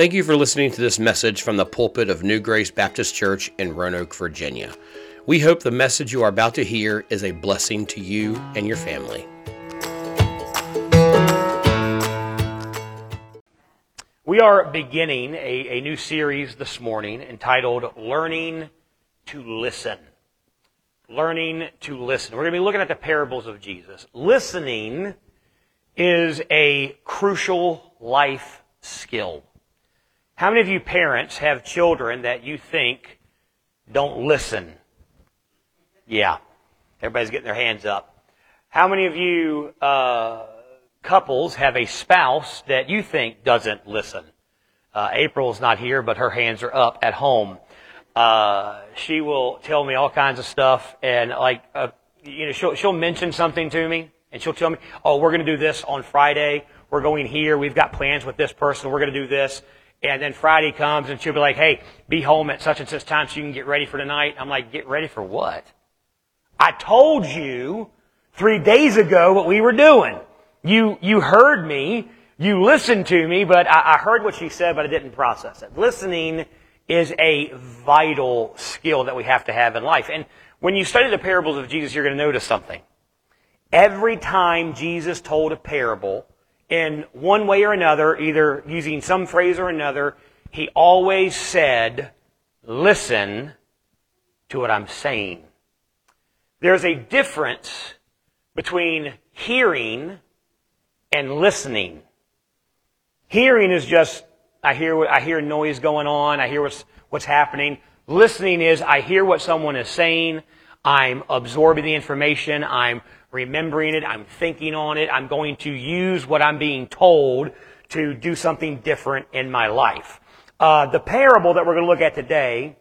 Thank you for listening to this message from the pulpit of New Grace Baptist Church in Roanoke, Virginia. We hope the message you are about to hear is a blessing to you and your family. We are beginning a, a new series this morning entitled Learning to Listen. Learning to Listen. We're going to be looking at the parables of Jesus. Listening is a crucial life skill. How many of you parents have children that you think don't listen? Yeah. Everybody's getting their hands up. How many of you uh, couples have a spouse that you think doesn't listen? Uh, April's not here, but her hands are up at home. Uh, she will tell me all kinds of stuff, and like, uh, you know, she'll she'll mention something to me, and she'll tell me, "Oh, we're going to do this on Friday. We're going here. We've got plans with this person. We're going to do this." And then Friday comes and she'll be like, hey, be home at such and such time so you can get ready for tonight. I'm like, get ready for what? I told you three days ago what we were doing. You, you heard me. You listened to me, but I, I heard what she said, but I didn't process it. Listening is a vital skill that we have to have in life. And when you study the parables of Jesus, you're going to notice something. Every time Jesus told a parable, in one way or another, either using some phrase or another, he always said, listen to what I'm saying. There's a difference between hearing and listening. Hearing is just, I hear, I hear noise going on, I hear what's, what's happening. Listening is, I hear what someone is saying, I'm absorbing the information, I'm remembering it, I'm thinking on it, I'm going to use what I'm being told to do something different in my life. Uh, the parable that we're going to look at today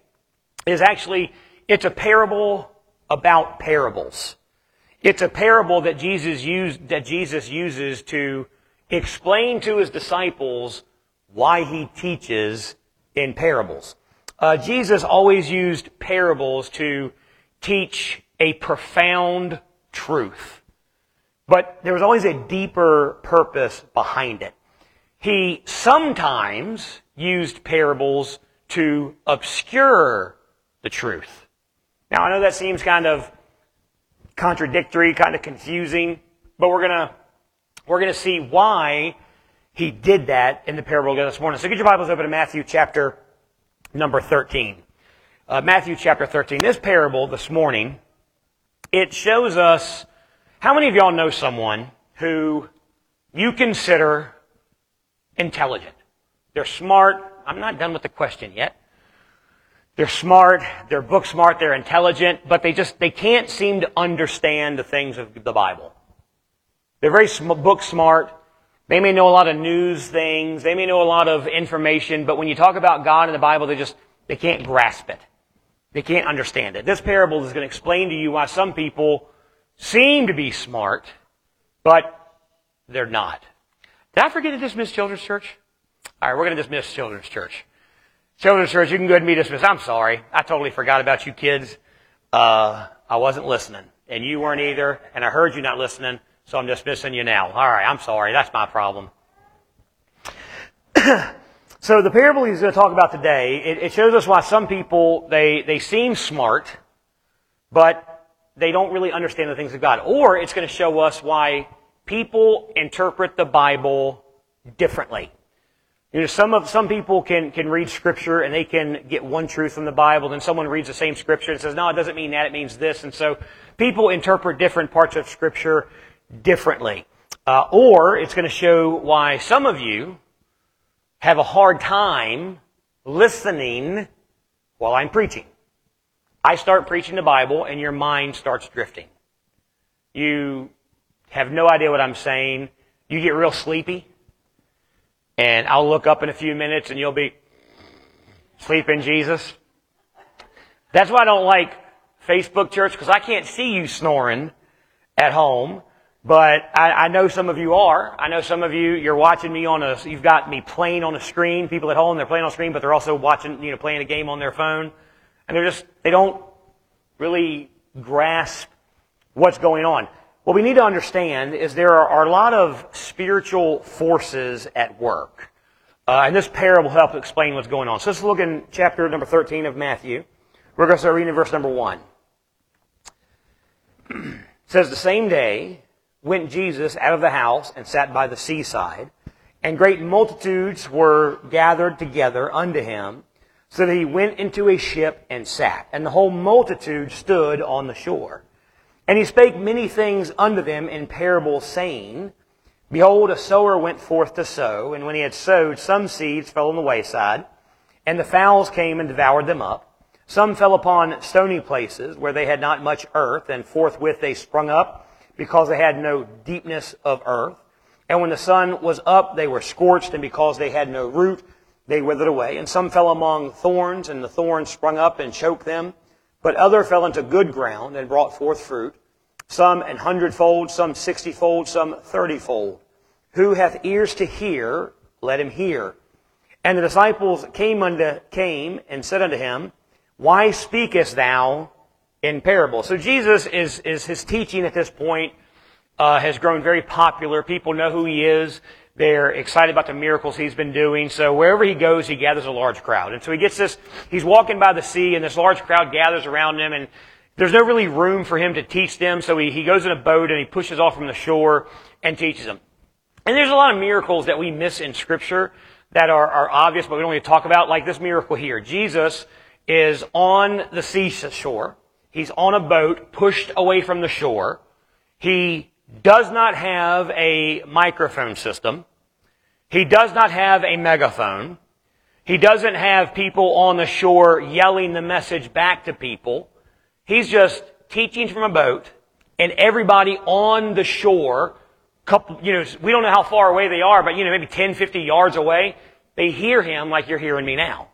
is actually, it's a parable about parables. It's a parable that Jesus used, that Jesus uses to explain to his disciples why he teaches in parables. Uh, Jesus always used parables to teach a profound truth. But there was always a deeper purpose behind it. He sometimes used parables to obscure the truth. Now, I know that seems kind of contradictory, kind of confusing, but we're gonna, we're gonna see why he did that in the parable this morning. So get your Bibles open to Matthew chapter number 13. Uh, Matthew chapter 13. This parable this morning it shows us how many of y'all know someone who you consider intelligent? They're smart. I'm not done with the question yet. They're smart, they're book smart, they're intelligent, but they just, they can't seem to understand the things of the Bible. They're very sm- book smart. They may know a lot of news things. They may know a lot of information, but when you talk about God in the Bible, they just, they can't grasp it. They can't understand it. This parable is going to explain to you why some people seem to be smart, but they're not. Did I forget to dismiss Children's Church? All right, we're going to dismiss Children's Church. Children's Church, you can go ahead and be dismissed. I'm sorry. I totally forgot about you kids. Uh, I wasn't listening, and you weren't either, and I heard you not listening, so I'm dismissing you now. All right, I'm sorry. That's my problem. So the parable he's going to talk about today, it, it, shows us why some people, they, they seem smart, but they don't really understand the things of God. Or it's going to show us why people interpret the Bible differently. You know, some of, some people can, can read scripture and they can get one truth from the Bible, then someone reads the same scripture and says, no, it doesn't mean that, it means this. And so people interpret different parts of scripture differently. Uh, or it's going to show why some of you, have a hard time listening while I'm preaching. I start preaching the Bible and your mind starts drifting. You have no idea what I'm saying. You get real sleepy. And I'll look up in a few minutes and you'll be sleeping Jesus. That's why I don't like Facebook church because I can't see you snoring at home. But I, I, know some of you are. I know some of you, you're watching me on a, you've got me playing on a screen. People at home, they're playing on a screen, but they're also watching, you know, playing a game on their phone. And they're just, they don't really grasp what's going on. What we need to understand is there are, are a lot of spiritual forces at work. Uh, and this parable helps explain what's going on. So let's look in chapter number 13 of Matthew. We're going to start reading verse number 1. it says, The same day went Jesus out of the house and sat by the seaside, and great multitudes were gathered together unto him, so that he went into a ship and sat. And the whole multitude stood on the shore. And he spake many things unto them in parables, saying, Behold, a sower went forth to sow, and when he had sowed, some seeds fell on the wayside, and the fowls came and devoured them up. Some fell upon stony places where they had not much earth, and forthwith they sprung up, because they had no deepness of earth. And when the sun was up, they were scorched, and because they had no root, they withered away. And some fell among thorns, and the thorns sprung up and choked them. But other fell into good ground and brought forth fruit some an hundredfold, some sixtyfold, some thirtyfold. Who hath ears to hear, let him hear. And the disciples came unto came and said unto him, Why speakest thou in parables? So Jesus is is his teaching at this point uh, has grown very popular. People know who he is. They're excited about the miracles he's been doing. So wherever he goes, he gathers a large crowd. And so he gets this, he's walking by the sea and this large crowd gathers around him and there's no really room for him to teach them, so he, he goes in a boat and he pushes off from the shore and teaches them. And there's a lot of miracles that we miss in Scripture that are, are obvious, but we don't to talk about, like this miracle here. Jesus is on the seashore. He's on a boat pushed away from the shore. He does not have a microphone system. He does not have a megaphone. He doesn't have people on the shore yelling the message back to people. He's just teaching from a boat, and everybody on the shore, couple, you know, we don't know how far away they are, but you know, maybe 10, 50 yards away, they hear him like you're hearing me now.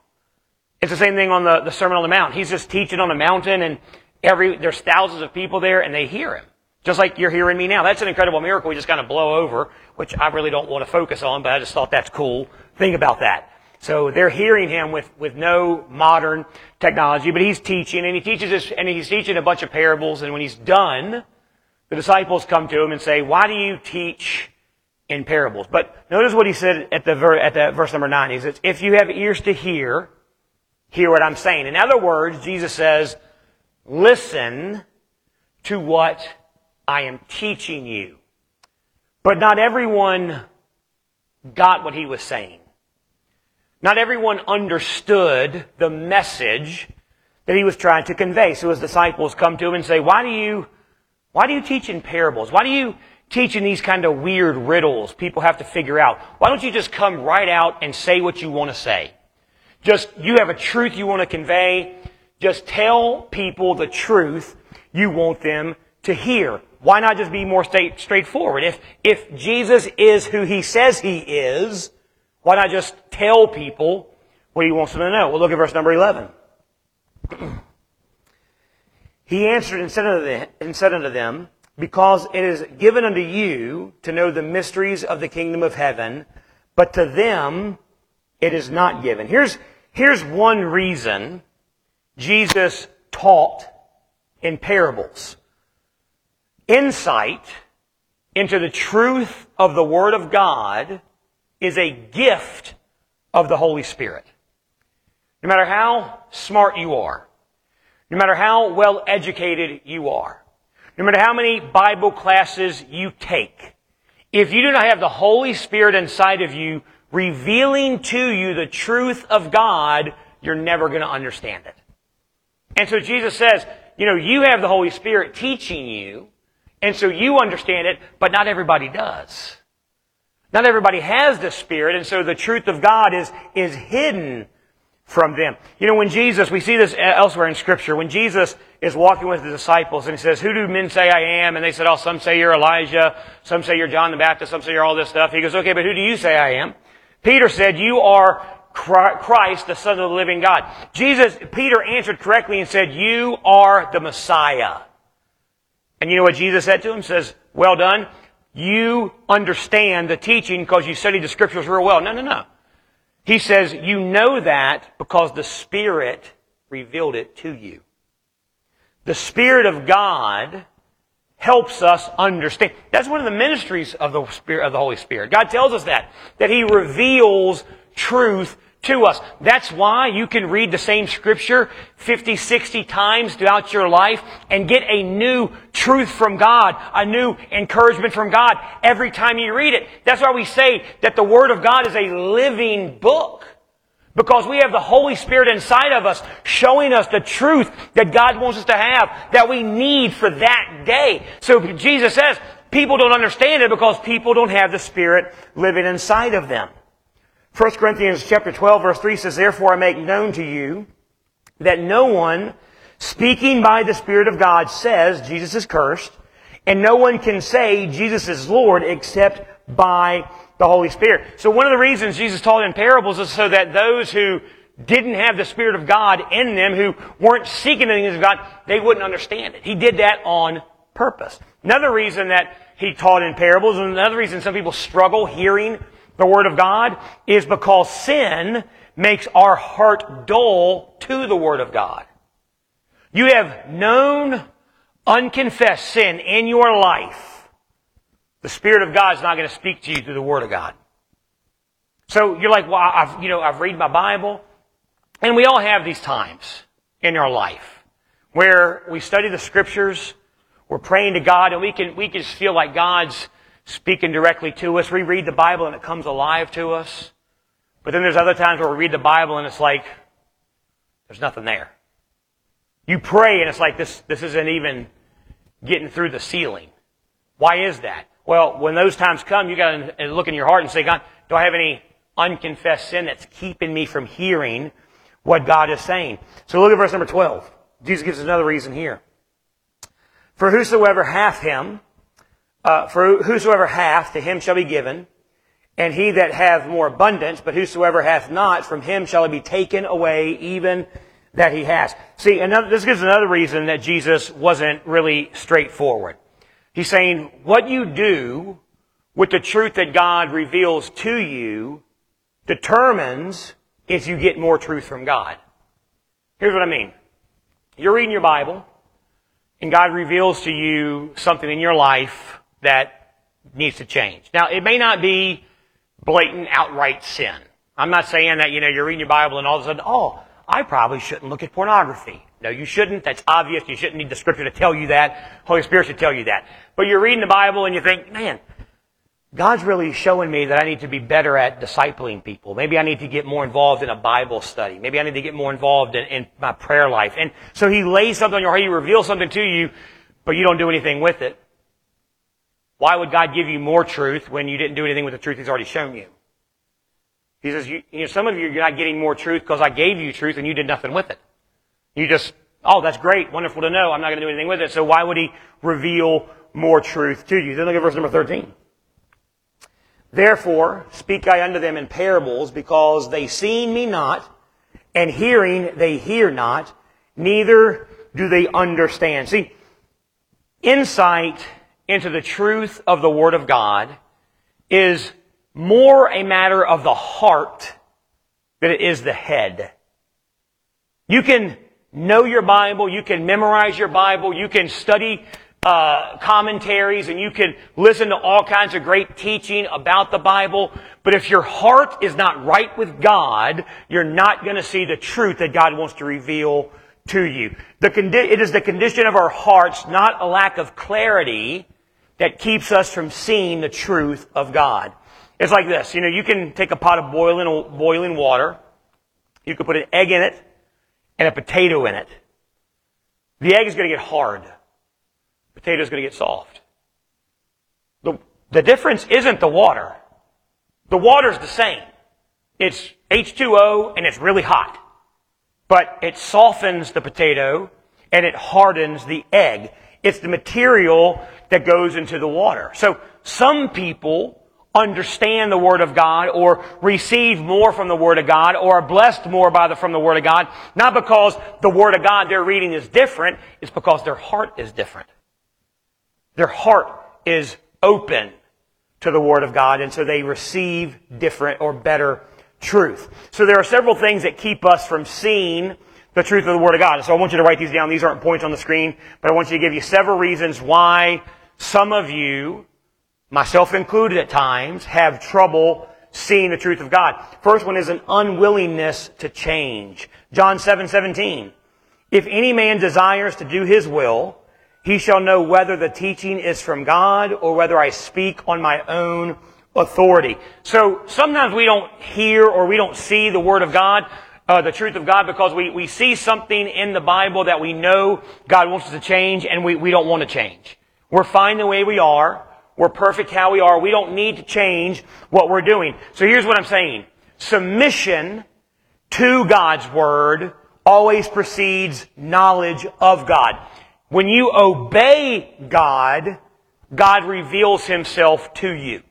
It's the same thing on the, the Sermon on the Mount. He's just teaching on the mountain, and every there's thousands of people there, and they hear him. Just like you're hearing me now. That's an incredible miracle we just kind of blow over, which I really don't want to focus on, but I just thought that's cool. Think about that. So they're hearing him with, with no modern technology, but he's teaching, and he teaches this, and he's teaching a bunch of parables, and when he's done, the disciples come to him and say, why do you teach in parables? But notice what he said at the, ver- at the verse number nine. He says, if you have ears to hear, hear what I'm saying. In other words, Jesus says, listen to what I am teaching you. But not everyone got what he was saying. Not everyone understood the message that he was trying to convey. So his disciples come to him and say, why do you, why do you teach in parables? Why do you teach in these kind of weird riddles people have to figure out? Why don't you just come right out and say what you want to say? Just, you have a truth you want to convey. Just tell people the truth you want them to hear. Why not just be more straight, straightforward? If, if Jesus is who he says he is, why not just tell people what he wants them to know? Well, look at verse number 11. he answered and said, unto them, and said unto them, Because it is given unto you to know the mysteries of the kingdom of heaven, but to them it is not given. Here's, here's one reason Jesus taught in parables. Insight into the truth of the Word of God is a gift of the Holy Spirit. No matter how smart you are, no matter how well educated you are, no matter how many Bible classes you take, if you do not have the Holy Spirit inside of you revealing to you the truth of God, you're never going to understand it. And so Jesus says, you know, you have the Holy Spirit teaching you, and so you understand it, but not everybody does. Not everybody has the Spirit, and so the truth of God is, is hidden from them. You know, when Jesus, we see this elsewhere in Scripture, when Jesus is walking with the disciples and he says, Who do men say I am? And they said, Oh, some say you're Elijah, some say you're John the Baptist, some say you're all this stuff. He goes, Okay, but who do you say I am? Peter said, You are Christ, the Son of the living God. Jesus, Peter answered correctly and said, You are the Messiah. And you know what Jesus said to him? Says, Well done you understand the teaching because you studied the scriptures real well. No, no, no. He says you know that because the Spirit revealed it to you. The Spirit of God helps us understand. That's one of the ministries of the Spirit of the Holy Spirit. God tells us that that He reveals truth to us. That's why you can read the same scripture 50, 60 times throughout your life and get a new truth from God, a new encouragement from God every time you read it. That's why we say that the Word of God is a living book. Because we have the Holy Spirit inside of us showing us the truth that God wants us to have, that we need for that day. So Jesus says, people don't understand it because people don't have the Spirit living inside of them. 1 Corinthians chapter 12 verse 3 says, Therefore I make known to you that no one speaking by the Spirit of God says Jesus is cursed, and no one can say Jesus is Lord except by the Holy Spirit. So one of the reasons Jesus taught in parables is so that those who didn't have the Spirit of God in them, who weren't seeking the things of God, they wouldn't understand it. He did that on purpose. Another reason that he taught in parables, and another reason some people struggle hearing the Word of God, is because sin makes our heart dull to the Word of God. You have known unconfessed sin in your life the Spirit of God is not going to speak to you through the Word of God. So you're like, well, I've, you know, I've read my Bible. And we all have these times in our life where we study the scriptures, we're praying to God, and we can, we can just feel like God's speaking directly to us. We read the Bible and it comes alive to us. But then there's other times where we read the Bible and it's like, there's nothing there. You pray and it's like this, this isn't even getting through the ceiling. Why is that? Well, when those times come, you got to look in your heart and say, God, do I have any unconfessed sin that's keeping me from hearing what God is saying? So look at verse number 12. Jesus gives us another reason here. For whosoever hath him, uh, for whosoever hath, to him shall be given, and he that hath more abundance, but whosoever hath not, from him shall it be taken away, even that he has. See, another, this gives another reason that Jesus wasn't really straightforward. He's saying what you do with the truth that God reveals to you determines if you get more truth from God. Here's what I mean. You're reading your Bible, and God reveals to you something in your life that needs to change. Now, it may not be blatant, outright sin. I'm not saying that, you know, you're reading your Bible and all of a sudden, oh, I probably shouldn't look at pornography. No, you shouldn't. That's obvious. You shouldn't need the scripture to tell you that. Holy Spirit should tell you that. But you're reading the Bible and you think, man, God's really showing me that I need to be better at discipling people. Maybe I need to get more involved in a Bible study. Maybe I need to get more involved in, in my prayer life. And so He lays something on your heart. He reveals something to you, but you don't do anything with it. Why would God give you more truth when you didn't do anything with the truth He's already shown you? He says, you, you know, some of you, you're not getting more truth because I gave you truth and you did nothing with it. You just, oh, that's great, wonderful to know. I'm not going to do anything with it. So why would he reveal more truth to you? Then look at verse number 13. Therefore speak I unto them in parables, because they see me not, and hearing they hear not, neither do they understand. See, insight into the truth of the Word of God is more a matter of the heart than it is the head. You can know your Bible, you can memorize your Bible, you can study uh, commentaries, and you can listen to all kinds of great teaching about the Bible. But if your heart is not right with God, you're not going to see the truth that God wants to reveal to you. Condi- it is the condition of our hearts, not a lack of clarity, that keeps us from seeing the truth of God. It's like this. You know, you can take a pot of boiling, boiling water. You can put an egg in it and a potato in it. The egg is going to get hard. The potato is going to get soft. The, the difference isn't the water. The water's the same. It's H2O and it's really hot. But it softens the potato and it hardens the egg. It's the material that goes into the water. So some people understand the Word of God or receive more from the Word of God or are blessed more by the, from the Word of God, not because the Word of God they're reading is different, it's because their heart is different. Their heart is open to the Word of God, and so they receive different or better truth. So there are several things that keep us from seeing the truth of the Word of God. So I want you to write these down. These aren't points on the screen, but I want you to give you several reasons why some of you myself included at times, have trouble seeing the truth of God. First one is an unwillingness to change. John 7, 17. If any man desires to do his will, he shall know whether the teaching is from God or whether I speak on my own authority. So sometimes we don't hear or we don't see the Word of God, uh, the truth of God, because we, we see something in the Bible that we know God wants us to change and we, we don't want to change. We're fine the way we are. We're perfect how we are. We don't need to change what we're doing. So here's what I'm saying. Submission to God's Word always precedes knowledge of God. When you obey God, God reveals Himself to you.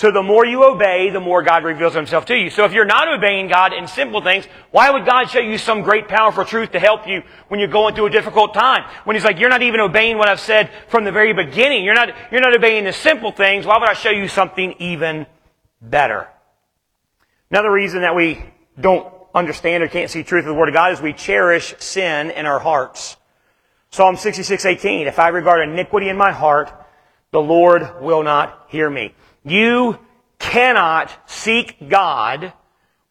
So the more you obey, the more God reveals himself to you. So if you're not obeying God in simple things, why would God show you some great powerful truth to help you when you're going through a difficult time? When he's like, you're not even obeying what I've said from the very beginning. You're not, you're not obeying the simple things. Why would I show you something even better? Another reason that we don't understand or can't see truth of the Word of God is we cherish sin in our hearts. Psalm 66, 18. If I regard iniquity in my heart, the Lord will not hear me. You cannot seek God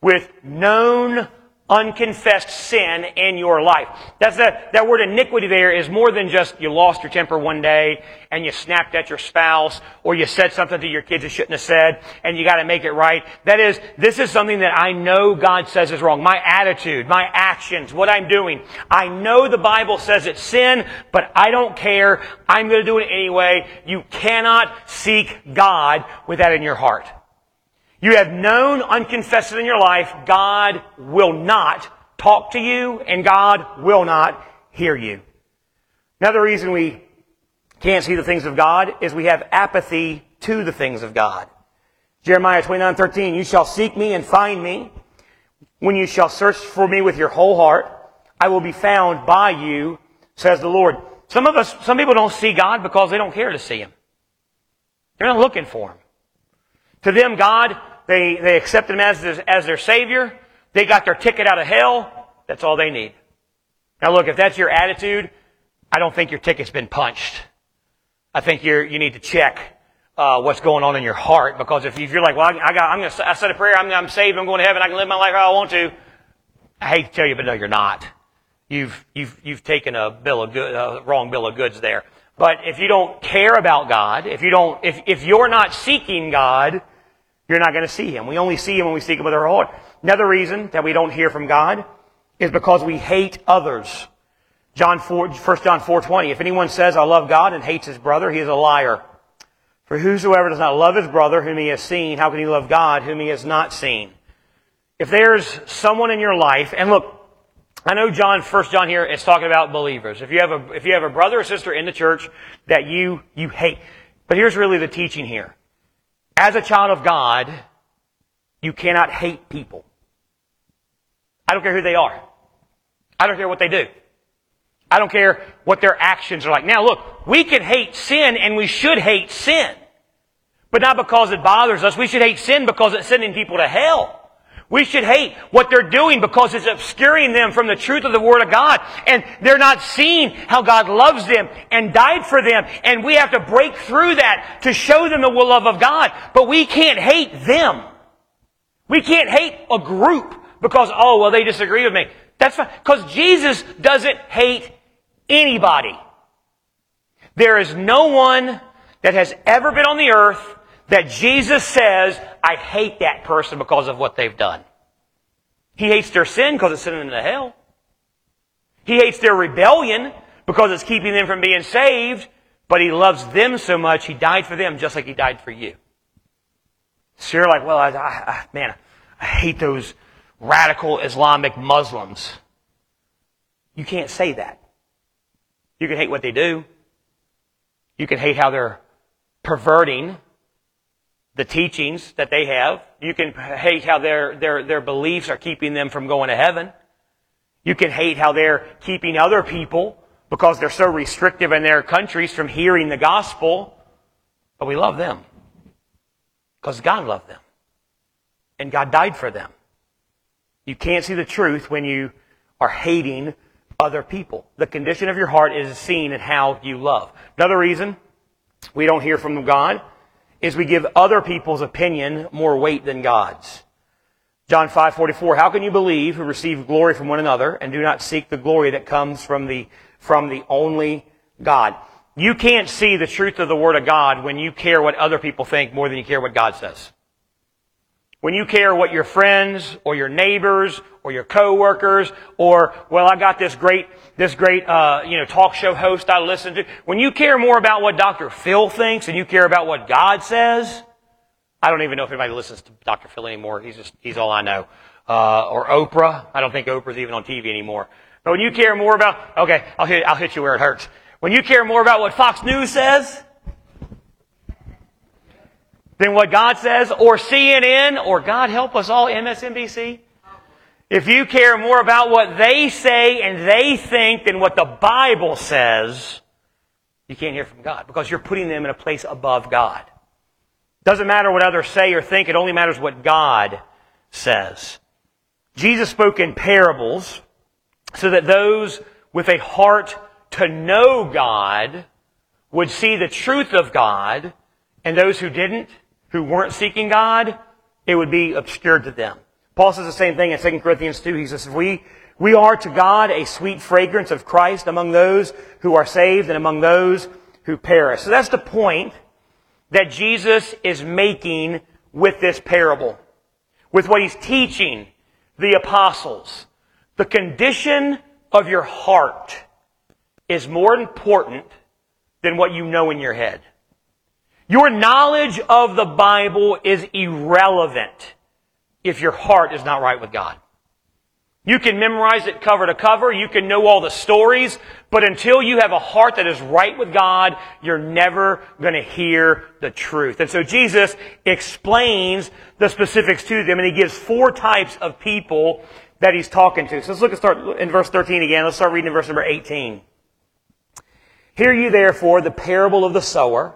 with known unconfessed sin in your life. That's the, that word iniquity there is more than just you lost your temper one day and you snapped at your spouse or you said something to your kids you shouldn't have said and you gotta make it right. That is, this is something that I know God says is wrong. My attitude, my actions, what I'm doing. I know the Bible says it's sin, but I don't care. I'm gonna do it anyway. You cannot seek God with that in your heart you have known unconfessed in your life, God will not talk to you and God will not hear you. Another reason we can't see the things of God is we have apathy to the things of God. Jeremiah 29, 13, you shall seek me and find me when you shall search for me with your whole heart. I will be found by you, says the Lord. Some of us, some people don't see God because they don't care to see Him. They're not looking for Him. To them, God they, they accepted him as, as their Savior. They got their ticket out of hell. That's all they need. Now look, if that's your attitude, I don't think your ticket's been punched. I think you you need to check uh, what's going on in your heart because if, if you're like, well, I, I got, I'm going to, I said a prayer, I'm, I'm saved, I'm going to heaven, I can live my life how I want to. I hate to tell you, but no, you're not. You've you've you've taken a bill of good, a wrong bill of goods there. But if you don't care about God, if you don't, if if you're not seeking God, you're not going to see him. We only see him when we seek him with our heart. Another reason that we don't hear from God is because we hate others. John 4, 1 John 4:20. If anyone says I love God and hates his brother, he is a liar. For whosoever does not love his brother whom he has seen, how can he love God whom he has not seen? If there's someone in your life, and look, I know John, First John here is talking about believers. If you have a if you have a brother or sister in the church that you you hate, but here's really the teaching here. As a child of God, you cannot hate people. I don't care who they are. I don't care what they do. I don't care what their actions are like. Now look, we can hate sin and we should hate sin. But not because it bothers us. We should hate sin because it's sending people to hell. We should hate what they're doing because it's obscuring them from the truth of the Word of God. And they're not seeing how God loves them and died for them. And we have to break through that to show them the love of God. But we can't hate them. We can't hate a group because, oh, well, they disagree with me. That's fine. Because Jesus doesn't hate anybody. There is no one that has ever been on the earth that Jesus says, I hate that person because of what they've done. He hates their sin because it's sending them to hell. He hates their rebellion because it's keeping them from being saved, but he loves them so much, he died for them just like he died for you. So you're like, well, I, I, man, I hate those radical Islamic Muslims. You can't say that. You can hate what they do. You can hate how they're perverting the teachings that they have. You can hate how their, their, their beliefs are keeping them from going to heaven. You can hate how they're keeping other people because they're so restrictive in their countries from hearing the gospel. But we love them because God loved them and God died for them. You can't see the truth when you are hating other people. The condition of your heart is seen in how you love. Another reason we don't hear from God is we give other people's opinion more weight than God's. John 5:44 How can you believe who receive glory from one another and do not seek the glory that comes from the from the only God? You can't see the truth of the word of God when you care what other people think more than you care what God says. When you care what your friends or your neighbors or your coworkers or well I got this great this great uh, you know talk show host I listen to when you care more about what Dr. Phil thinks and you care about what God says I don't even know if anybody listens to Dr. Phil anymore. He's just, he's all I know. Uh, or Oprah. I don't think Oprah's even on TV anymore. But when you care more about, okay, I'll hit, I'll hit you where it hurts. When you care more about what Fox News says than what God says, or CNN, or God help us all, MSNBC, if you care more about what they say and they think than what the Bible says, you can't hear from God because you're putting them in a place above God. Doesn't matter what others say or think, it only matters what God says. Jesus spoke in parables so that those with a heart to know God would see the truth of God, and those who didn't, who weren't seeking God, it would be obscured to them. Paul says the same thing in 2 Corinthians 2. He says, we, we are to God a sweet fragrance of Christ among those who are saved and among those who perish. So that's the point that Jesus is making with this parable, with what he's teaching the apostles. The condition of your heart is more important than what you know in your head. Your knowledge of the Bible is irrelevant if your heart is not right with God. You can memorize it cover to cover. You can know all the stories. But until you have a heart that is right with God, you're never going to hear the truth. And so Jesus explains the specifics to them and he gives four types of people that he's talking to. So let's look at start in verse 13 again. Let's start reading in verse number 18. Hear you therefore the parable of the sower.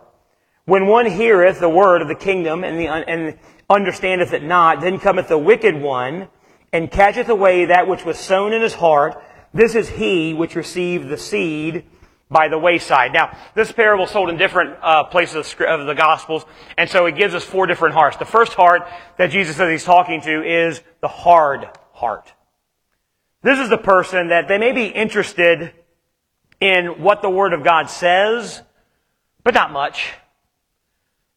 When one heareth the word of the kingdom and, the, and understandeth it not, then cometh the wicked one and catcheth away that which was sown in his heart. This is he which received the seed by the wayside. Now, this parable is told in different uh, places of the Gospels, and so it gives us four different hearts. The first heart that Jesus says he's talking to is the hard heart. This is the person that they may be interested in what the Word of God says, but not much.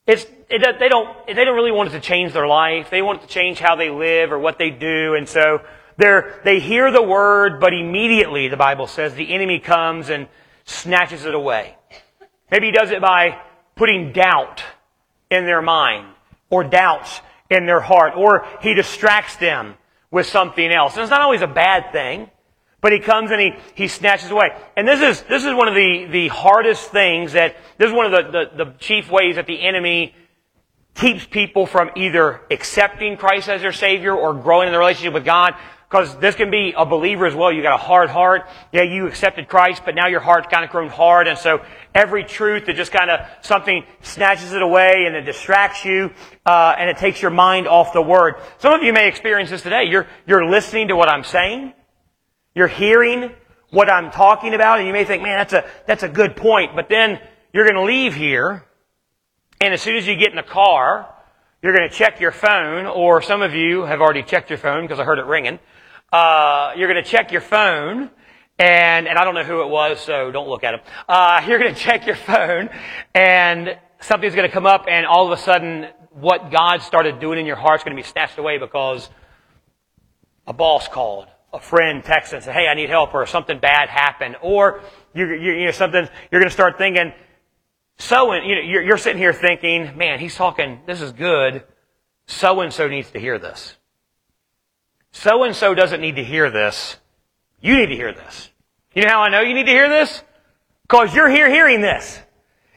It's, it, they don't, they don't really want it to change their life. They want it to change how they live or what they do. And so they're, they hear the word, but immediately, the Bible says, the enemy comes and snatches it away. Maybe he does it by putting doubt in their mind or doubts in their heart, or he distracts them with something else. And it's not always a bad thing, but he comes and he, he snatches away. And this is, this is one of the, the hardest things that, this is one of the, the, the chief ways that the enemy keeps people from either accepting Christ as their Savior or growing in the relationship with God. Because this can be a believer as well. You got a hard heart. Yeah, you accepted Christ, but now your heart's kind of grown hard. And so every truth that just kind of something snatches it away and it distracts you, uh, and it takes your mind off the Word. Some of you may experience this today. You're, you're listening to what I'm saying. You're hearing what I'm talking about, and you may think, man, that's a, that's a good point. But then you're going to leave here, and as soon as you get in the car, you're going to check your phone, or some of you have already checked your phone because I heard it ringing. Uh, you're going to check your phone, and, and I don't know who it was, so don't look at him. Uh, you're going to check your phone, and something's going to come up, and all of a sudden, what God started doing in your heart is going to be snatched away because a boss called, a friend texts and says, "Hey, I need help," or something bad happened, or you, you, you know something. You're going to start thinking, so and you know, you're, you're sitting here thinking, "Man, he's talking. This is good. So and so needs to hear this." So and so doesn't need to hear this. You need to hear this. You know how I know you need to hear this? Because you're here hearing this.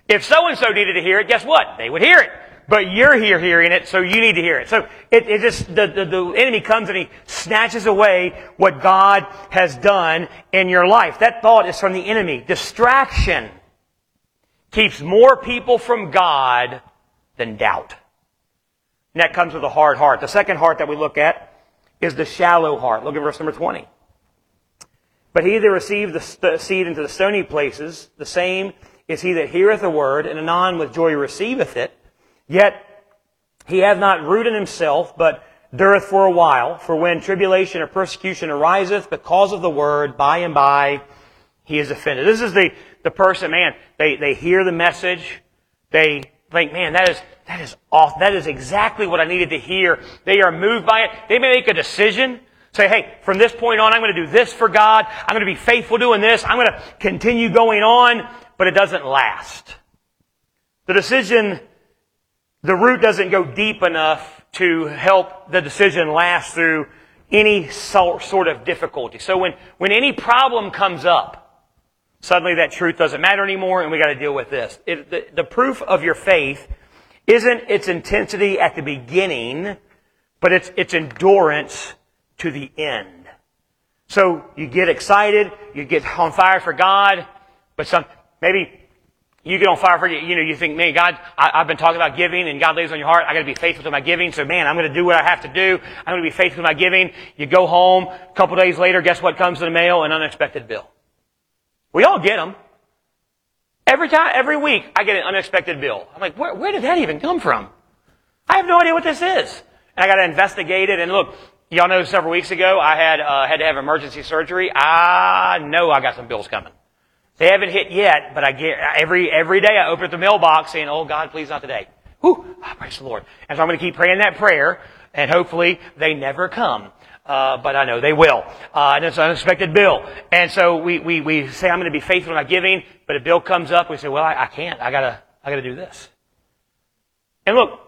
If so and so needed to hear it, guess what? They would hear it. But you're here hearing it, so you need to hear it. So it, it just, the, the, the enemy comes and he snatches away what God has done in your life. That thought is from the enemy. Distraction keeps more people from God than doubt. And that comes with a hard heart. The second heart that we look at is the shallow heart. Look at verse number 20. But he that received the seed into the stony places, the same is he that heareth the word, and anon with joy receiveth it, Yet he hath not rooted himself, but dureth for a while. For when tribulation or persecution ariseth because of the word, by and by he is offended. This is the, the person, man, they, they hear the message, they think, man, that is, that is off, that is exactly what I needed to hear. They are moved by it. They may make a decision. Say, hey, from this point on, I'm going to do this for God. I'm going to be faithful doing this. I'm going to continue going on, but it doesn't last. The decision, the root doesn't go deep enough to help the decision last through any sort of difficulty. So when, when any problem comes up, Suddenly that truth doesn't matter anymore and we got to deal with this. It, the, the proof of your faith isn't its intensity at the beginning, but it's its endurance to the end. So you get excited, you get on fire for God, but some, maybe you get on fire for you know you think man god I, have been talking about giving and god lays on your heart i got to be faithful to my giving so man i'm going to do what i have to do i'm going to be faithful to my giving you go home a couple days later guess what comes in the mail an unexpected bill we all get them. Every time, every week, I get an unexpected bill. I'm like, where, where did that even come from? I have no idea what this is. And I got to investigate it. And look, y'all know several weeks ago I had uh, had to have emergency surgery. I know I got some bills coming. They haven't hit yet, but I get every every day I open up the mailbox saying, "Oh God, please not today." Whew, oh, praise the Lord. And so I'm going to keep praying that prayer, and hopefully they never come. Uh, but I know they will. Uh, and it's an unexpected bill. And so we, we, we say, I'm going to be faithful in my giving, but a bill comes up, we say, well, I, I can't. I gotta, I gotta do this. And look,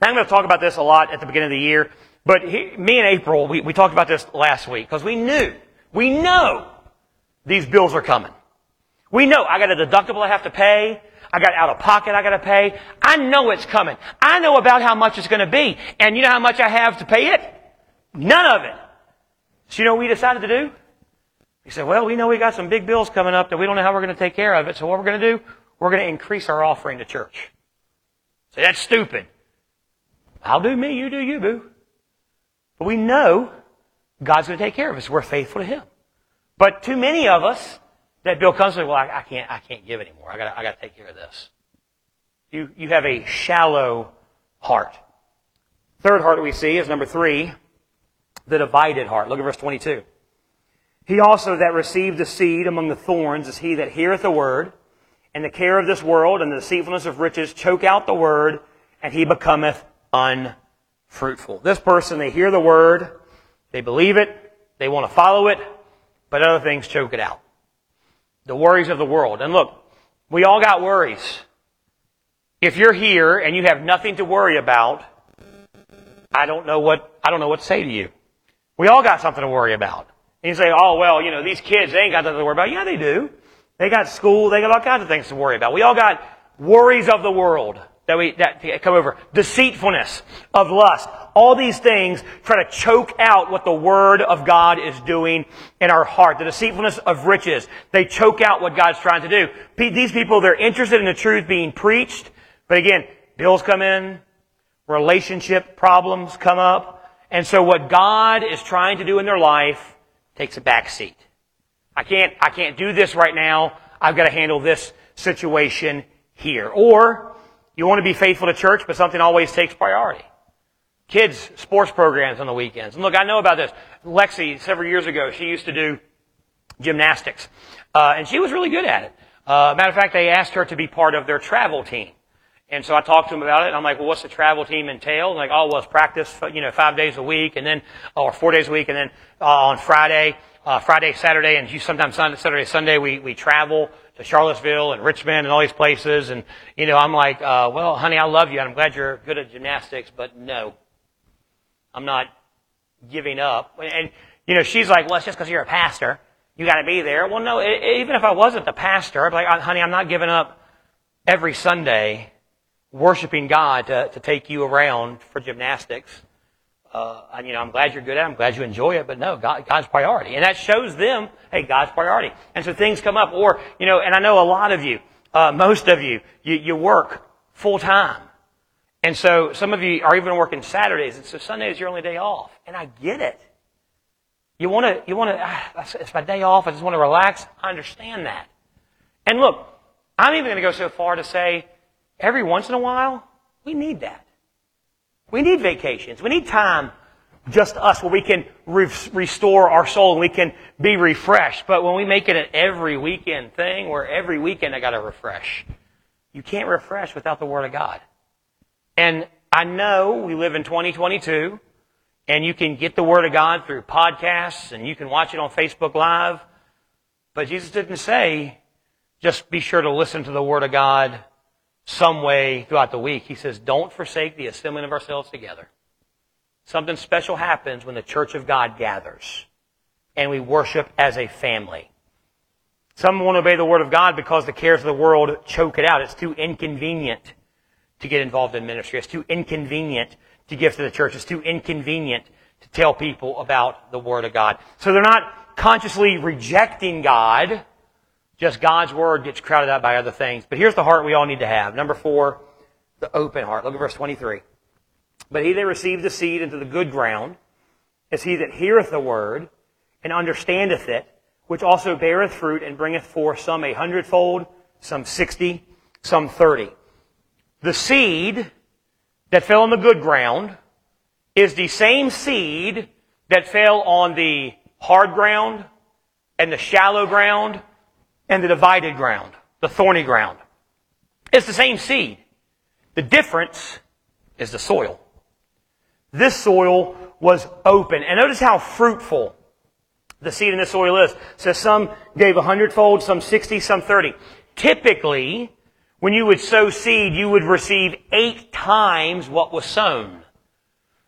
I'm going to talk about this a lot at the beginning of the year, but he, me and April, we, we talked about this last week, because we knew, we know these bills are coming. We know I got a deductible I have to pay. I got out of pocket I got to pay. I know it's coming. I know about how much it's going to be. And you know how much I have to pay it? None of it. So you know what we decided to do? We said, well, we know we got some big bills coming up that we don't know how we're going to take care of it. So what we're going to do? We're going to increase our offering to church. Say, that's stupid. I'll do me, you do you, boo. But we know God's going to take care of us. We're faithful to Him. But too many of us, that bill comes with, well, I, I can't, I can't give anymore. I got, I got to take care of this. You, you have a shallow heart. Third heart we see is number three, the divided heart. Look at verse 22. He also that received the seed among the thorns is he that heareth the word, and the care of this world and the deceitfulness of riches choke out the word, and he becometh unfruitful. This person, they hear the word, they believe it, they want to follow it, but other things choke it out. The worries of the world. And look, we all got worries. If you're here and you have nothing to worry about, I don't know what, I don't know what to say to you. We all got something to worry about. And you say, oh, well, you know, these kids, they ain't got nothing to worry about. Yeah, they do. They got school, they got all kinds of things to worry about. We all got worries of the world that we, that come over. Deceitfulness of lust. All these things try to choke out what the Word of God is doing in our heart. The deceitfulness of riches. They choke out what God's trying to do. These people, they're interested in the truth being preached. But again, bills come in, relationship problems come up, and so what God is trying to do in their life takes a back seat. I can't, I can't do this right now. I've got to handle this situation here. Or you want to be faithful to church, but something always takes priority. Kids, sports programs on the weekends. And look, I know about this. Lexi, several years ago, she used to do gymnastics. Uh, and she was really good at it. Uh, matter of fact, they asked her to be part of their travel team. And so I talked to him about it. And I'm like, well, what's the travel team entail? And like, oh, well, it's practice, you know, five days a week and then, or four days a week. And then, uh, on Friday, uh, Friday, Saturday, and sometimes Sunday, Saturday, Sunday, we, we travel to Charlottesville and Richmond and all these places. And, you know, I'm like, uh, well, honey, I love you I'm glad you're good at gymnastics, but no, I'm not giving up. And, you know, she's like, well, it's just because you're a pastor. You got to be there. Well, no, it, even if I wasn't the pastor, I'd be like, honey, I'm not giving up every Sunday worshiping God to, to take you around for gymnastics. Uh, and, you know, I'm glad you're good at it. I'm glad you enjoy it, but no, God, God's priority. And that shows them, hey, God's priority. And so things come up, or, you know, and I know a lot of you, uh, most of you, you, you work full time. And so some of you are even working Saturdays, and so Sunday is your only day off. And I get it. You want to, you want to, ah, it's my day off, I just want to relax. I understand that. And look, I'm even going to go so far to say, every once in a while, We need that. We need vacations. We need time just us where we can re- restore our soul and we can be refreshed. But when we make it an every weekend thing where every weekend I got to refresh, you can't refresh without the Word of God. And I know we live in 2022 and you can get the Word of God through podcasts and you can watch it on Facebook Live. But Jesus didn't say, just be sure to listen to the Word of God some way throughout the week. He says, don't forsake the assembling of ourselves together. Something special happens when the church of God gathers and we worship as a family. Some won't obey the word of God because the cares of the world choke it out. It's too inconvenient to get involved in ministry. It's too inconvenient to give to the church. It's too inconvenient to tell people about the word of God. So they're not consciously rejecting God. Just God's word gets crowded out by other things. But here's the heart we all need to have. Number four, the open heart. Look at verse 23. But he that received the seed into the good ground is he that heareth the word and understandeth it, which also beareth fruit and bringeth forth some a hundredfold, some sixty, some thirty. The seed that fell on the good ground is the same seed that fell on the hard ground and the shallow ground and the divided ground, the thorny ground. It's the same seed. The difference is the soil. This soil was open. And notice how fruitful the seed in this soil is. Says some gave a hundredfold, some sixty, some thirty. Typically, when you would sow seed, you would receive eight times what was sown.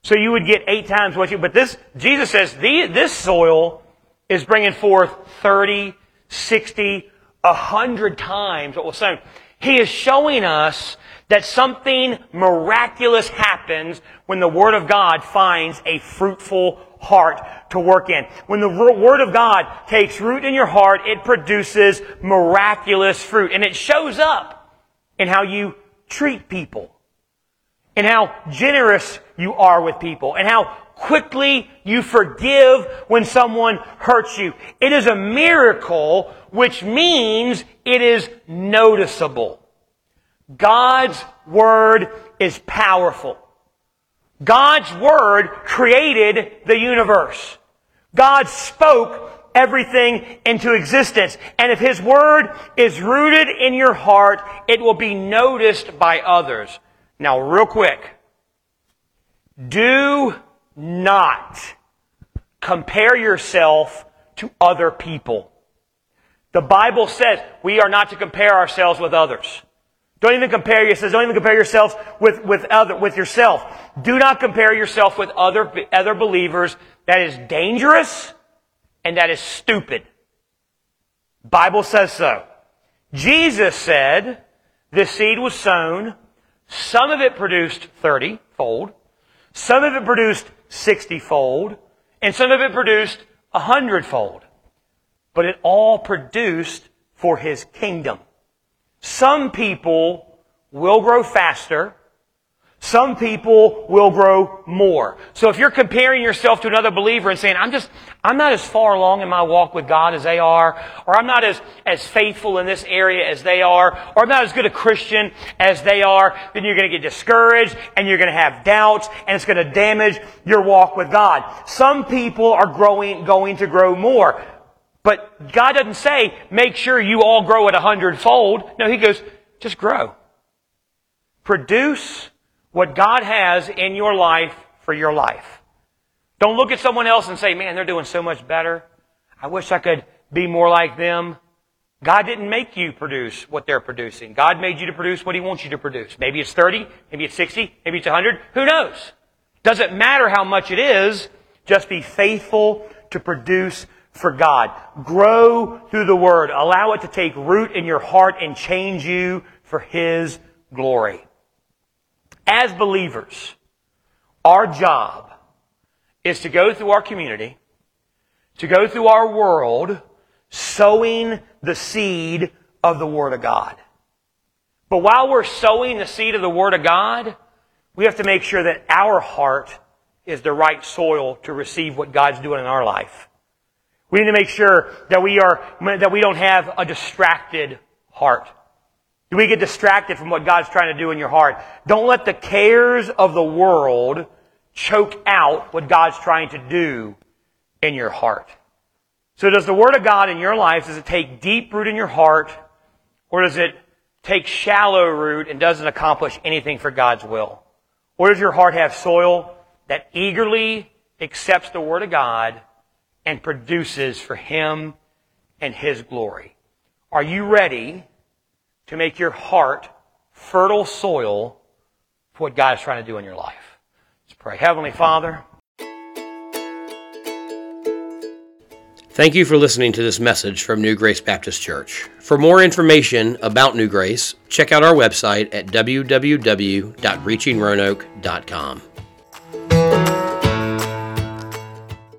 So you would get eight times what you, but this, Jesus says, the, this soil is bringing forth 30, 60, 100 times what was sown. He is showing us that something miraculous happens when the Word of God finds a fruitful heart to work in. When the Word of God takes root in your heart, it produces miraculous fruit. And it shows up in how you treat people, and how generous you are with people, and how quickly you forgive when someone hurts you. It is a miracle, which means it is noticeable. God's Word is powerful. God's Word created the universe. God spoke everything into existence. And if His Word is rooted in your heart, it will be noticed by others. Now, real quick. Do not compare yourself to other people. The Bible says we are not to compare ourselves with others. Don't even compare yourself. Don't even compare yourself with, with other, with yourself. Do not compare yourself with other, other believers. That is dangerous and that is stupid. Bible says so. Jesus said the seed was sown. Some of it produced 30 fold. Some of it produced 60 fold. And some of it produced a hundredfold. But it all produced for his kingdom. Some people will grow faster. Some people will grow more. So if you're comparing yourself to another believer and saying, I'm just, I'm not as far along in my walk with God as they are, or I'm not as, as faithful in this area as they are, or I'm not as good a Christian as they are, then you're going to get discouraged and you're going to have doubts and it's going to damage your walk with God. Some people are growing, going to grow more. But God doesn't say, make sure you all grow at a hundredfold. No, He goes, just grow. Produce what God has in your life for your life. Don't look at someone else and say, man, they're doing so much better. I wish I could be more like them. God didn't make you produce what they're producing. God made you to produce what He wants you to produce. Maybe it's 30, maybe it's 60, maybe it's 100. Who knows? Doesn't matter how much it is. Just be faithful to produce for God. Grow through the Word. Allow it to take root in your heart and change you for His glory. As believers, our job is to go through our community, to go through our world, sowing the seed of the Word of God. But while we're sowing the seed of the Word of God, we have to make sure that our heart is the right soil to receive what God's doing in our life. We need to make sure that we are, that we don't have a distracted heart. Do we get distracted from what God's trying to do in your heart? Don't let the cares of the world choke out what God's trying to do in your heart. So does the Word of God in your life, does it take deep root in your heart, or does it take shallow root and doesn't accomplish anything for God's will? Or does your heart have soil that eagerly accepts the Word of God and produces for Him and His glory? Are you ready to make your heart fertile soil for what God is trying to do in your life? Let's pray. Heavenly Father, Thank you for listening to this message from New Grace Baptist Church. For more information about New Grace, check out our website at www.reachingroanoke.com.